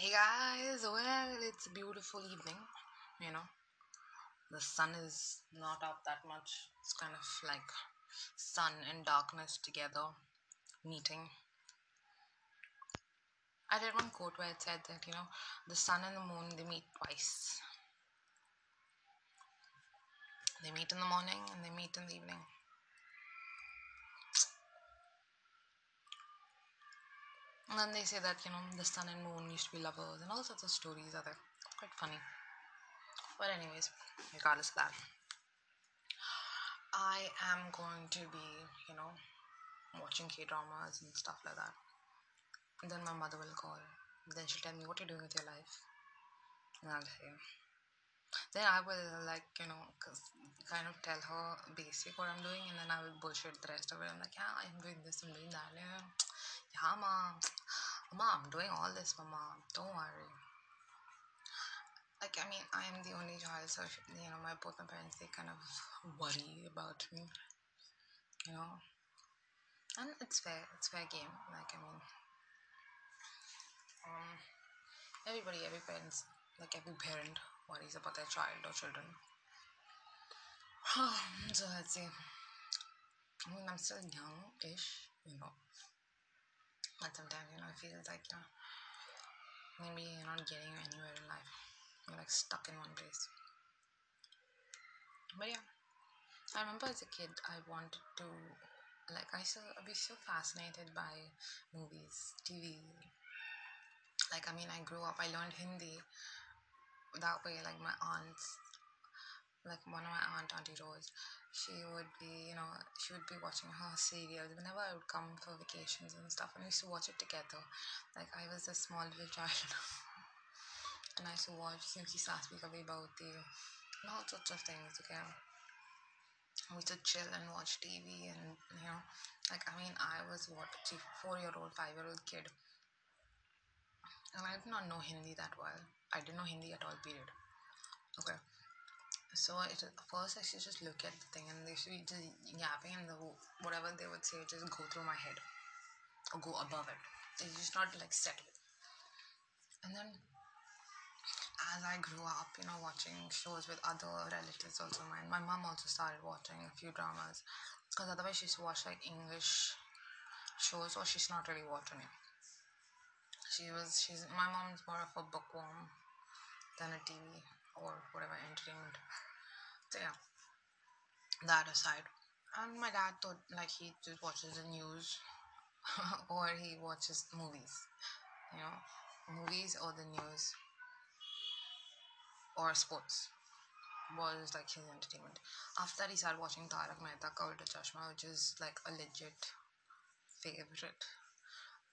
Hey guys, well, it's a beautiful evening, you know. The sun is not up that much. It's kind of like sun and darkness together meeting. I read one quote where it said that, you know, the sun and the moon they meet twice. They meet in the morning and they meet in the evening. And then they say that, you know, the sun and moon used to be lovers and all sorts of stories are there. Quite funny. But, anyways, regardless of that, I am going to be, you know, watching K dramas and stuff like that. And then my mother will call. Then she'll tell me, What are you doing with your life? And I'll say, then I will like you know kind of tell her basic what I'm doing and then I will bullshit the rest of it. I'm like, yeah, I'm doing this, I'm doing that. Yeah, mom, mom, I'm doing all this, mama. Don't worry. Like I mean, I am the only child, so you know, my both my parents they kind of worry about me. You know, and it's fair. It's fair game. Like I mean, um, everybody, every parents, like every parent worries about their child or children. so let's see. I mean, I'm still young-ish, you know. But sometimes, you know, it feels like, you know, maybe you're not getting anywhere in life. You're like stuck in one place. But yeah, I remember as a kid, I wanted to, like, I used I'd be so fascinated by movies, TV. Like, I mean, I grew up, I learned Hindi that way like my aunts like one of my aunt auntie rose she would be you know she would be watching her serials whenever i would come for vacations and stuff and we used to watch it together. Like i was a small little child and i used to watch Kyunki Saas Bhi Kabhi Bahu and all sorts of things okay? We used to chill and watch tv and you know like i mean i was what four year old five year old kid. And i did not know hindi that well I didn't know Hindi at all, period. Okay. So it, first I should just look at the thing and they should be just yapping and the whatever they would say just go through my head or go above it. It's just not like settle. And then as I grew up, you know, watching shows with other relatives also mine. My mom also started watching a few dramas because otherwise she's used to watch like English shows or she's not really watching it. She was she's my mom's more of a bookworm than a TV or whatever entertainment. So yeah, that aside, and my dad thought like he just watches the news or he watches movies, you know, movies or the news or sports was like his entertainment. After that, he started watching Tarak Mehta Ka Chashma, which is like a legit favorite.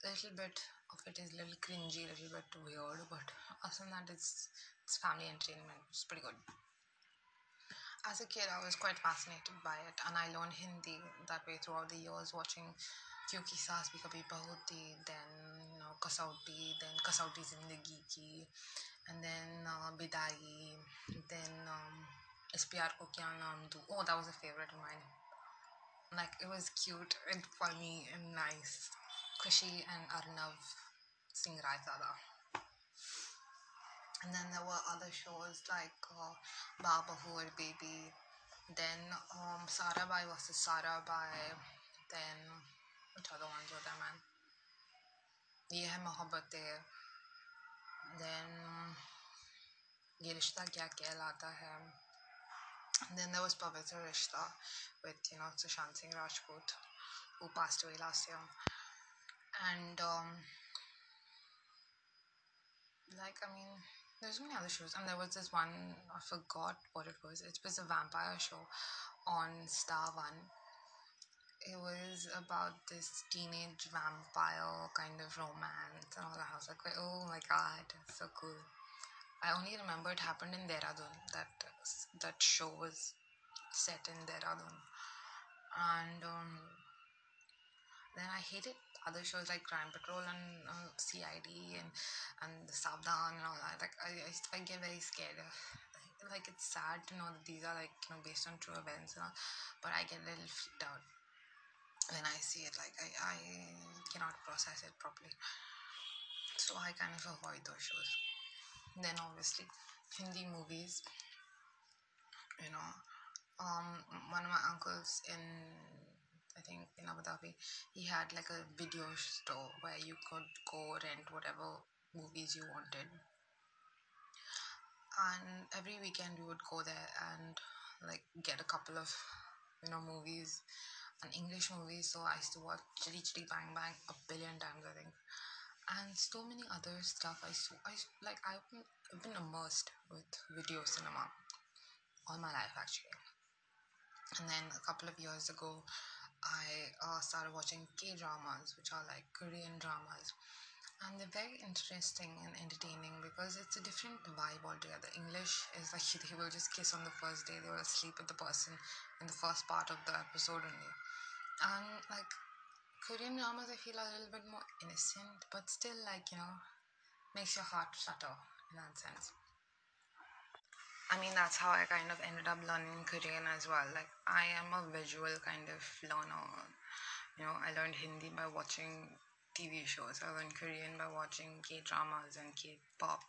A little bit of it is a little cringy, a little bit weird, but other than that, it's it's family entertainment. It's pretty good. As a kid, I was quite fascinated by it, and I learned Hindi that way throughout the years, watching Kyunki Saas Bhi Kabhi Bahu Thi, then you know Kasauti, then Kasauti Zindagi Ki, and then uh, Bidai, then um, Iss Pyaar Ko Kya Naam Do. Oh, that was a favorite of mine. Like it was cute and funny and nice. Kushi and Arnav Singh Raizada and then there were other shows like uh, Baa Bahoo or Baby, then um, Sarabhai versus Sarabhai, then which other ones were there, man? Ye Hai Mohabbatein, then Ye Rishta Kya Kehlata Hai, then there was Pavitra Rishta with, you know, Sushant Singh Rajput, who passed away last year. And, um, like, I mean, there's many other shows, and there was this one I forgot what it was. It was a vampire show on Star One. It was about this teenage vampire kind of romance and all that. I was like, oh my god, so cool. I only remember it happened in Dehradun. That that show was set in Dehradun, and um, then I hated other shows like Crime Patrol and uh, CID and and the Savdhan and all that. Like I, I, I get very scared. Like it's sad to know that these are like you know based on true events and all, but I get a little freaked out when I see it. Like I, I cannot process it properly. so I kind of avoid those shows. Then obviously Hindi movies, you know, um, one of my uncles in I think in Abu Dhabi, he had like a video store where you could go rent whatever movies you wanted. And every weekend we would go there and like get a couple of you know movies and English movies. So I used to watch Chitty Chitty Bang Bang a billion times I think. And so many other stuff I saw I like I've been, I've been immersed with video cinema all my life actually. And then a couple of years ago I uh, started watching K dramas, which are like Korean dramas. And they're very interesting and entertaining because it's a different vibe altogether. English is like they will just kiss on the first day, they will sleep with the person in the first part of the episode only. And like Korean dramas, I feel are a little bit more innocent, but still like, you know, makes your heart flutter in that sense. I mean, that's how I kind of ended up learning Korean as well. Like, I am a visual kind of learner. You know, I learned Hindi by watching TV shows. I learned Korean by watching K dramas and K pop.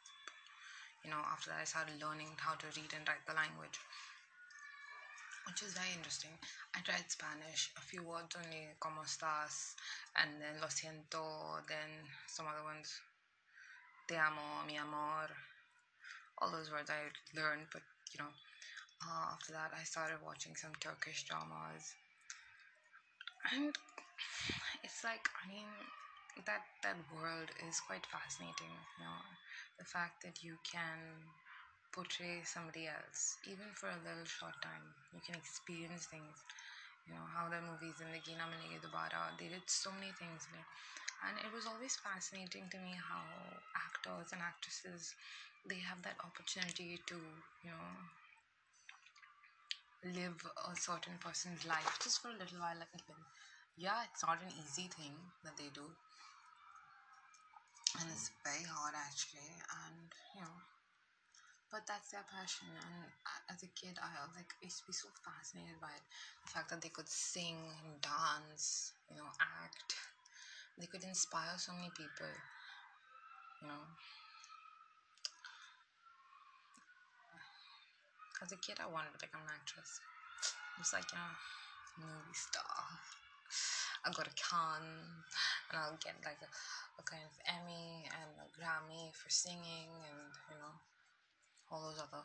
You know, after that, I started learning how to read and write the language, which is very interesting. I tried Spanish, a few words only, como estás, and then lo siento, then some other ones, te amo, mi amor, all those words I learned, but you know, uh, after that I started watching some Turkish dramas, and it's like I mean that that world is quite fascinating. You know, the fact that you can portray somebody else even for a little short time, you can experience things. You know how the movies Zindagi Na Milegi Dobara, they did so many things. And it was always fascinating to me how actors and actresses they have that opportunity to you know live a certain person's life just for a little while like even yeah it's not an easy thing that they do. And it's very hard actually and you know but that's their passion. And as a kid i like used to be so fascinated by it the fact that they could sing and dance you know act they could inspire so many people you know As a kid, I wanted to become an actress. It was like, you know, movie star. I got a Cannes, and I'll get like a, a kind of Emmy and a Grammy for singing, and you know, all those other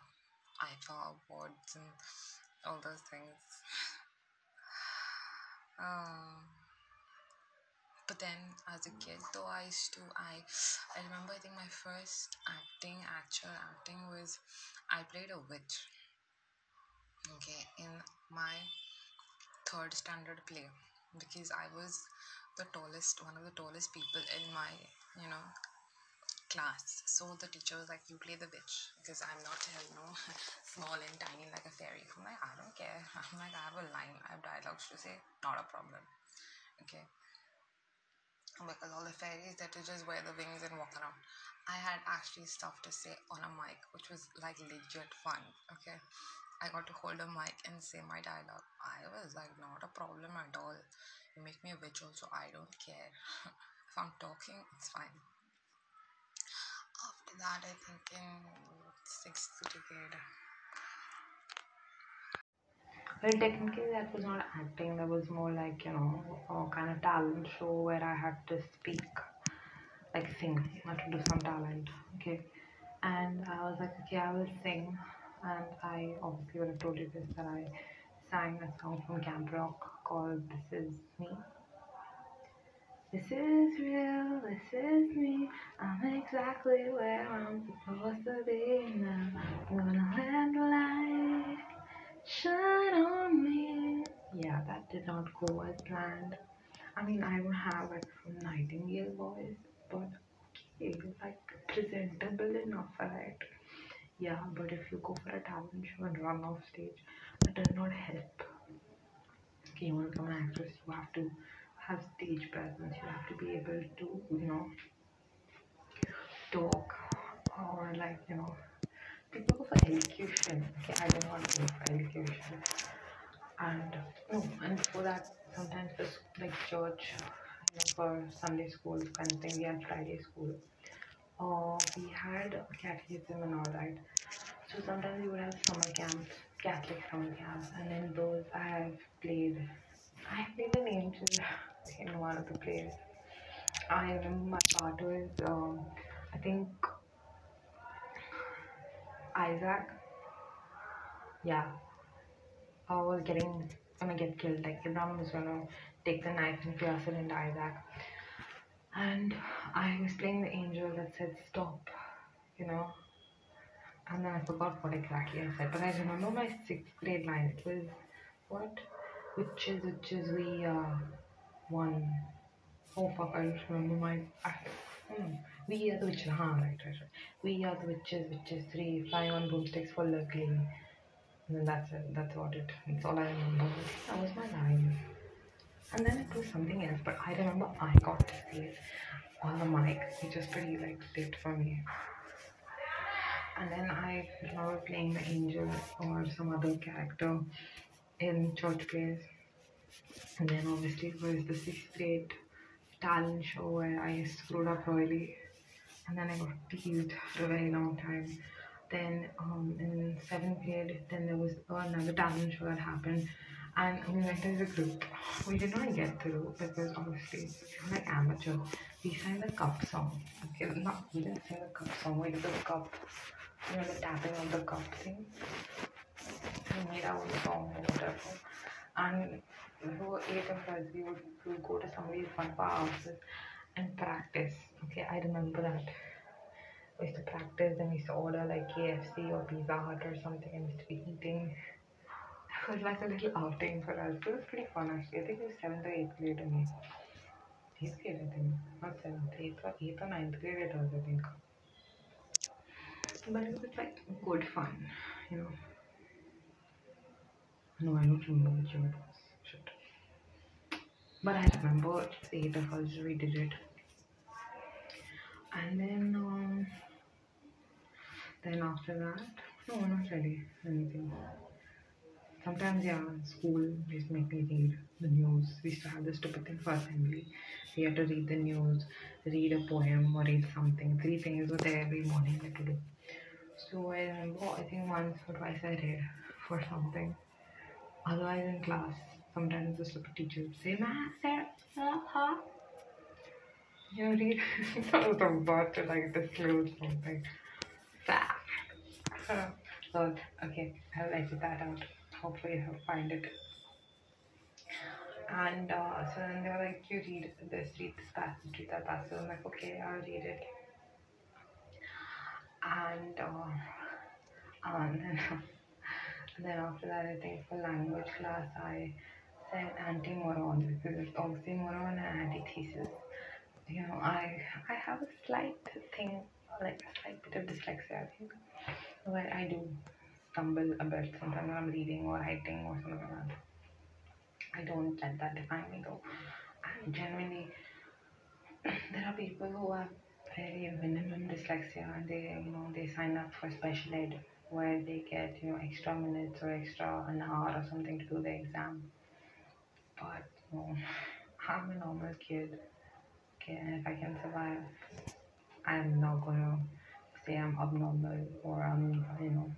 IIFA awards and all those things. Um, but then as a kid though i used to i i remember i think my first acting actual acting was i played a witch okay in my third standard play because I was the tallest one of the tallest people in my you know class. So the teacher was like you play the witch because I'm not you know small and tiny like a fairy. I'm like I don't care. I'm like I have a line I have dialogues to say not a problem okay because all the fairies that to just wear the wings and walk around I had actually stuff to say on a mic which was like legit fun okay I got to hold a mic and say my dialogue. I was like, not a problem at all. You make me a witch also, I don't care. if I'm talking, it's fine. After that, I think in sixth grade. Well, technically, that was not acting. That was more like, you know, a kind of talent show where I had to speak, like sing, I had to do some talent. Okay. And I was like, okay, I will sing and I obviously would have told you this that I sang a song from Camp Rock called This Is Me. This is real, this is me. I'm exactly where I'm supposed to be now. I'm gonna the light shine did not go as planned. I mean, I don't have like some nightingale voice, but okay, like presentable enough, right? Yeah, but if you go for a talent show and run off stage, it does not help. Okay, you want to become an actress, you have to have stage presence, you have to be able to, you know, talk or like, you know, people go for elocution. Okay, I don't want to go for elocution. And no, and before that, sometimes the like church, you know, for Sunday school kind of thing, we had Friday school uh, we had catechism and all that. So sometimes we would have summer camps, Catholic summer camps, and in those I have played. I played an angel in one of the plays. I remember my part was, um, I think, Isaac. Yeah, I was getting gonna get killed. Like Abraham was gonna take the knife and pierce it into back and I was playing the angel that said stop, you know. And then I forgot what exactly I said, but I remember my sixth grade line. It was what? Witches, witches, we uh, won. Oh fuck, I don't remember my. I, hmm. We are the witches. Huh, right, right, right. We are the witches, witches three, flying on broomsticks for luckily. And then that's it. That's what it. That's all I remember. That was my line. And then it was something else, but I remember I got to see it on the mic, which was pretty like lit for me. And then I remember playing the angel or some other character in church plays. And then obviously it was the sixth grade talent show where I screwed up royally. And then I got teased for a very long time. Then um, in seventh grade, then there was another talent show that happened. And we went as a group. We did not get through because obviously we were like amateur. We sang the cup song. Okay, not we didn't sing the cup song. We did the cup, you know, the tapping of the cup thing. We made our own song or whatever. And were eight of us. We would, we would go to somebody's one of houses and practice. Okay, I remember that. Used to practice and we used to order like KFC or Pizza Hut or something and we used to be eating. It was like a little outing for us. It was pretty fun actually. I think it was seventh or eighth grade to me. Eighth grade, I think. Not seventh, eighth or eighth or ninth grade it was, I think. But it was like good fun, you know. No, I don't remember which year it was. Shit. But I remember the eight of us we did it. And then um, then after that, no, not really anything. Sometimes, yeah, school just make me read the news. We used to have this stupid thing for assembly. We had to read the news, read a poem, or read something. Three things were there every morning we had to do. So I remember, I think once or twice I read for something. Otherwise, in class, sometimes the stupid teacher would say, huh? You read. I was about to like disclose something. So, okay, I'll edit that out. Hopefully, I'll find it. And uh, so then they were like, you read this, read this passage, read that passage. I'm like, okay, I'll read it. And, uh, and then, and then after that, I think for language class, I said anti-moron because it's oxymoron and antithesis. You know, I I have a slight thing, like a slight bit of dyslexia, I think, where I do stumble a bit sometimes when I'm reading or writing or something like that. I don't let that define me though. And generally, there are people who have very minimum dyslexia and they, you know, they sign up for special ed where they get, you know, extra minutes or extra an hour or something to do the exam. But, you know, I'm a normal kid. And if I can survive, I'm not gonna say I'm abnormal or I'm, you know,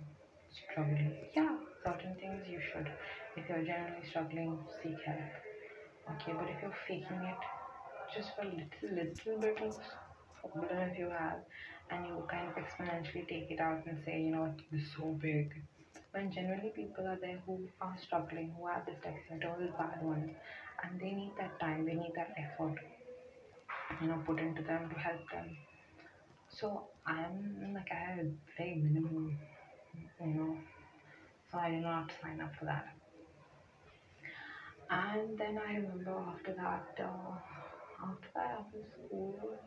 struggling. Yeah, certain things you should. If you're generally struggling, seek help. Okay, but if you're faking it just for a little, little bit of problem if you have, and you kind of exponentially take it out and say, you know it's so big. When generally people are there who are struggling, who have dyslexia, the bad ones, and they need that time, they need that effort, you know, put into them to help them. So I'm like I have very minimal you know, so I did not sign up for that. And then I remember after that, uh, after that, after school,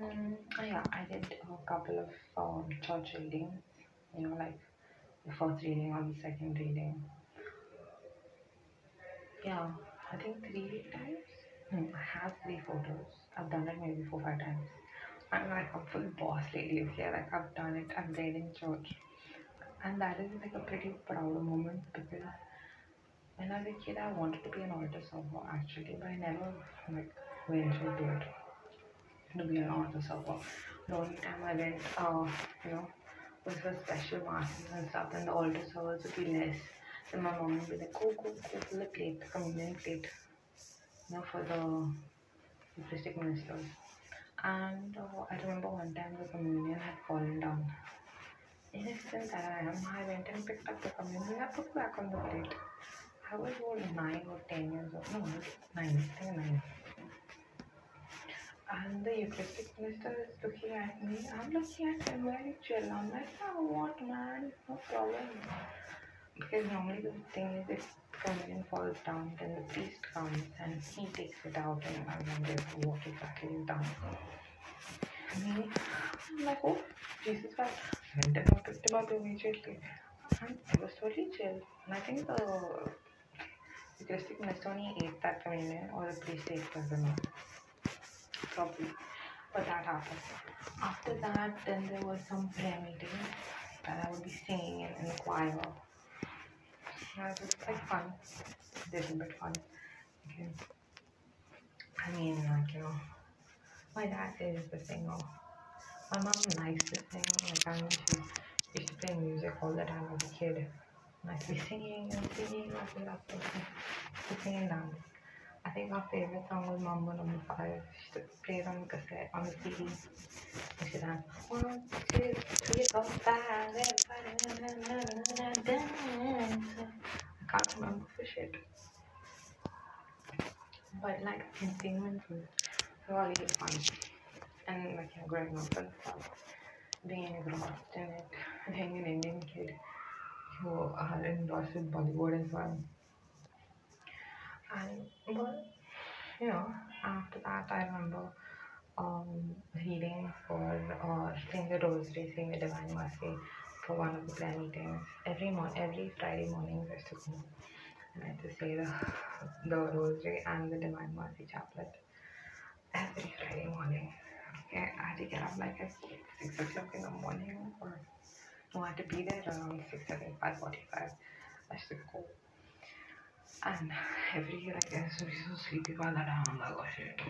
oh yeah, I did a couple of um, church readings, you know, like the first reading or the second reading. Yeah, I think three times. Hmm, I have three photos. I've done it maybe four, five times. I'm like a full boss lady here. Like I've done it. I'm read in church, and that is like a pretty proud moment because when I was a kid, I wanted to be an altar server actually, but I never like went to do it. to be an altar server. The only time I went, uh, you know, was for special masses and stuff, and the altar servers would be less. Then my mom would be like, go, go, go for the plate, the communion plate, know, for the Eucharistic ministers. And uh, I remember one time the communion had fallen down. In Innocent that I am, I went and picked up the communion and put back on the plate. I was about nine or ten years old. No, not nine, I think nine. And the Eucharistic minister is looking at me. I'm looking at him very chill. I'm like, oh, what, man? No problem. Because normally the thing is, if communion falls down, then the priest comes and he takes it out, and I wonder what exactly is done. Me, I'm like, oh, Jesus Christ. I picked him up immediately. And I was totally chill. And I think the Eucharistic minister only ate that communion, or the priest ate I don't know probably. But that happened. After that, then there was some prayer meeting that I would be singing in, in the choir. And it was like fun, a little bit fun. Okay. I mean, like, you know, my dad is the singer. My mom likes to sing. Like, I mean, she used to play music all the time as a kid. I'd be singing and singing, and love to sing, sing and dance. I think my favorite song was Mambo Number Five. She played on the cassette on the CD. And she done one, two, three, four, five. I can't remember for shit. But like entertainment was really fun. And like you know, growing up and stuff, being engrossed in it, being an Indian kid who are engrossed with Bollywood as well. And but you know, after that I remember um reading for uh saying the rosary, saying the Divine Mercy for one of the prayer meetings. Every morning every Friday morning I used to go and I had to say the the rosary and the Divine Mercy chaplet every Friday morning. Okay, I had to get up like at six o'clock in the morning or no, I had to be there around six, seven, five forty-five. I used to go and every year I used to be so sleepy by that. I'm like, oh shit.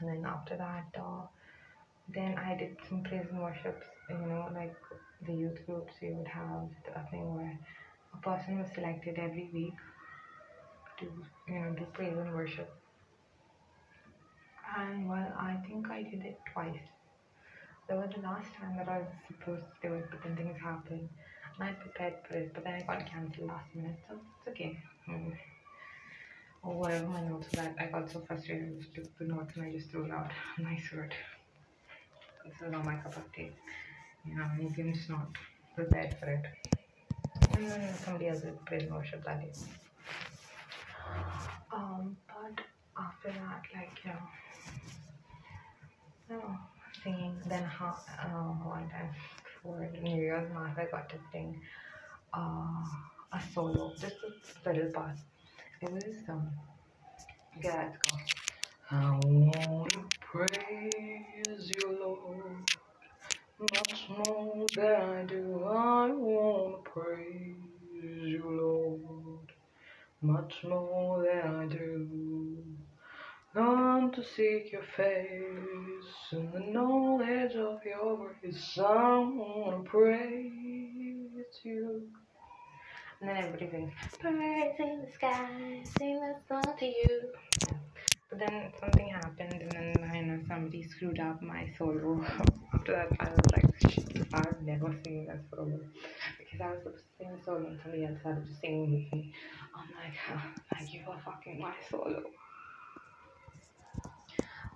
And then after that, uh, then I did some praise and worships. You know, like the youth groups, you would have a thing where a person was selected every week to, you know, do praise and worship. And well, I think I did it twice. There was the last time that I was supposed to do it, but then things happened. And I prepared for it, but then I got cancelled last minute, so it's okay. Hmm. Or whatever my notes were at, I got so frustrated, I just took the notes and I just threw it out. Nice word. This is not my cup of tea. You know, you can just not prepared for it. And then somebody else did praise and worship that day. Um, but after that, like, you know, no, singing. Then how, uh, one time for New Year's Mass, I got to sing uh, a solo, just a little part. It was um, yeah, let's go. I wanna praise you, Lord, much more than I do. I wanna praise you, Lord, much more than I do. Come to seek your face and the knowledge of your grace. I wanna praise you. And then everybody sings, Praise in the sky, sing a song to you. But then something happened, and then I know somebody screwed up my solo. After that, I was like, shit, I'm never singing that solo. Because I was supposed to sing a solo, and somebody else started to sing with me. I'm like, "Huh, thank you for fucking my solo.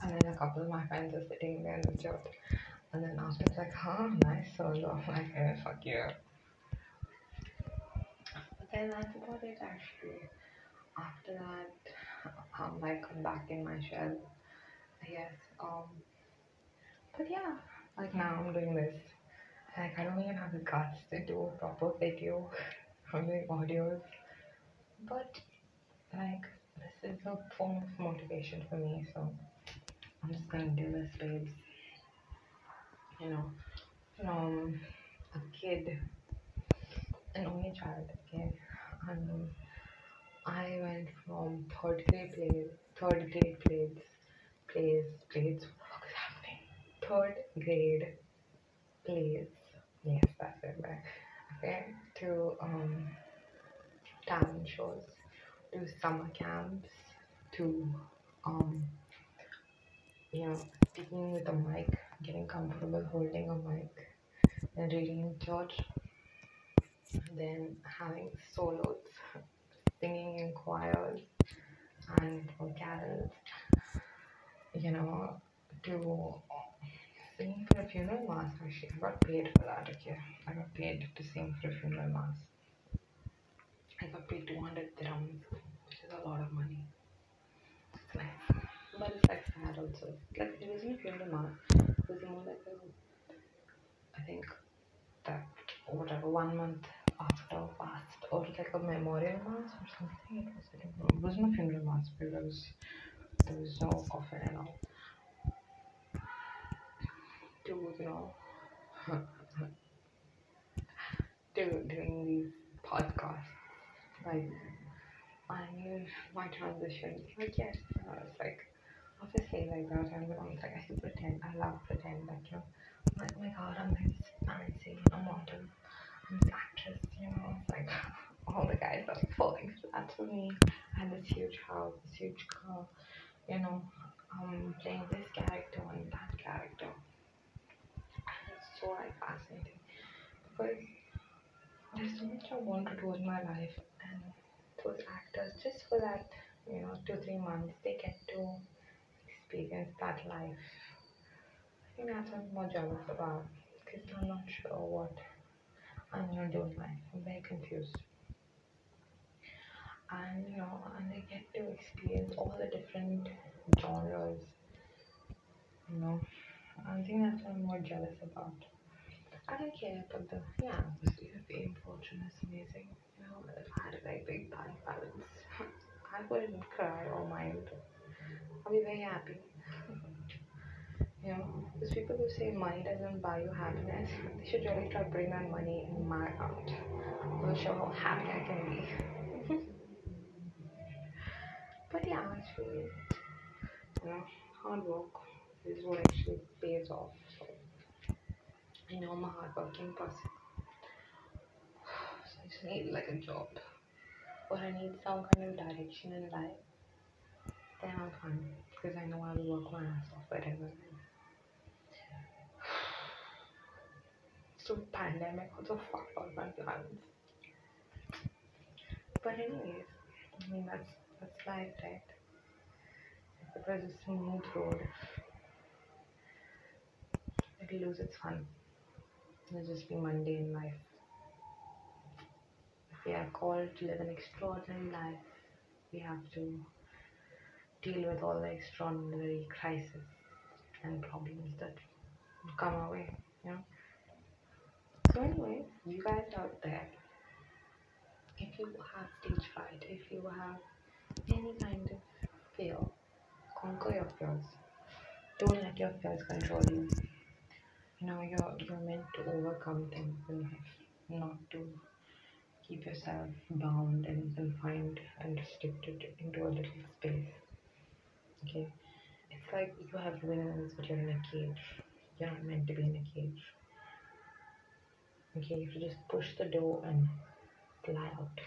And then a couple of my friends are sitting there in the. And then after it's like, huh, nice solo. I'm like, eh, fuck you. But then that's about it actually. After that, I'm like I'm back in my shell. Yes. Um but yeah, like now I'm doing this. Like I don't even have the guts to do a proper video. I'm doing audios. But like this is a form of motivation for me, so I'm just gonna do this, babes. You know, from a kid, an only child, okay. Um, I went from third grade plays, third grade plays plays plays what is happening? Third grade plays. Yes, that's it. but- Okay, to um talent shows, to summer camps, to um you know speaking with a mic, getting comfortable holding a mic, and reading in church, then having solos, singing in choirs and for carols, you know, to singing for a funeral mass actually. I got paid for that, okay. I got paid to sing for a funeral mass. I got paid 200 dirhams, which is a lot of money. But it's like sad also. Like, it wasn't funeral mass. It was more like a, I think, that, whatever, one month after passed, or like a memorial mass or something. It was, don't. It wasn't a funeral mass because there was no coffin and all. To, you know, to doing these podcasts. Like, I mean, my transition. Like, yes, I was like, obviously, like, when I'm like, I still pretend. I love pretend that, you know, I'm like, oh my god, I'm this fancy, I'm model, I'm this actress, you know, it's like, all the guys are falling flat for me. I had this huge house, this huge car, you know, um, playing this character and that character. And it's so, like, fascinating. Because there's so much I want to do in my life, and those actors, just for that, you know, two, three months, they get to experience that life. I think that's what more jealous about because I'm not sure what I'm gonna do in life. I'm very confused. And you know, and they get to experience all the different genres. You know, I think that's what I'm more jealous about. I don't care, but the yeah, obviously the fame fortune is amazing. You know, if I had a very big bank balance, I wouldn't cry or mind. I'll be very happy. You know, those people who say money doesn't buy you happiness, they should really try putting that money in my account. I'll show how happy I can be. but yeah, actually, you know, hard work is what actually pays off. So I know I'm a hardworking person. So I just need like a job. Or I need some kind of direction in life. Then I'm fine. Because I know I'll work my ass off wherever. So pandemic also fucked all my plans. But anyways, I mean that's that's life, right? If it was a smooth road, it'll lose its fun. It'll just be mundane life. If we are called to live an extraordinary life, we have to deal with all the extraordinary crises and problems that come our way, you know. So anyway, you guys out there, if you have stage fright, if you have any kind of fear, conquer your fears. Don't let your fears control you. You know, you're you're meant to overcome things in life, not to keep yourself bound and confined and restricted into a little space. Okay? It's like you have wings but you're in a cage. You're not meant to be in a cage. Okay, you have to just push the door and fly out.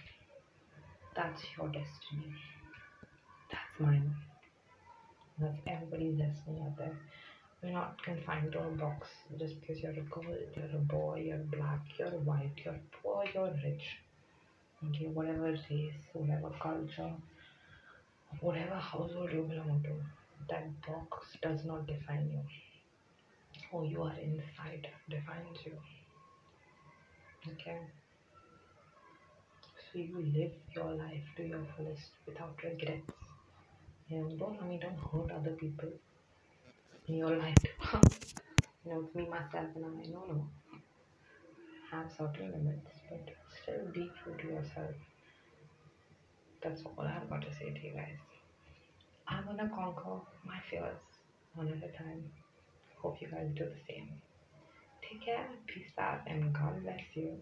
That's your destiny. That's mine. That's everybody's destiny out there. You're not confined to a box just because you're a girl, you're a boy, you're black, you're white, you're poor, you're rich. Okay, whatever race, whatever culture, whatever household you belong to, that box does not define you. Who you are inside defines you. Okay? So you live your life to your fullest without regrets. You know, don't I mean don't hurt other people in your life. you know, me, myself, and I. No, no. Have certain limits, but still be true to yourself. That's all I've got to say to you guys. I'm gonna conquer my fears one at a time. Hope you guys do the same. Take care, peace out, and God bless you.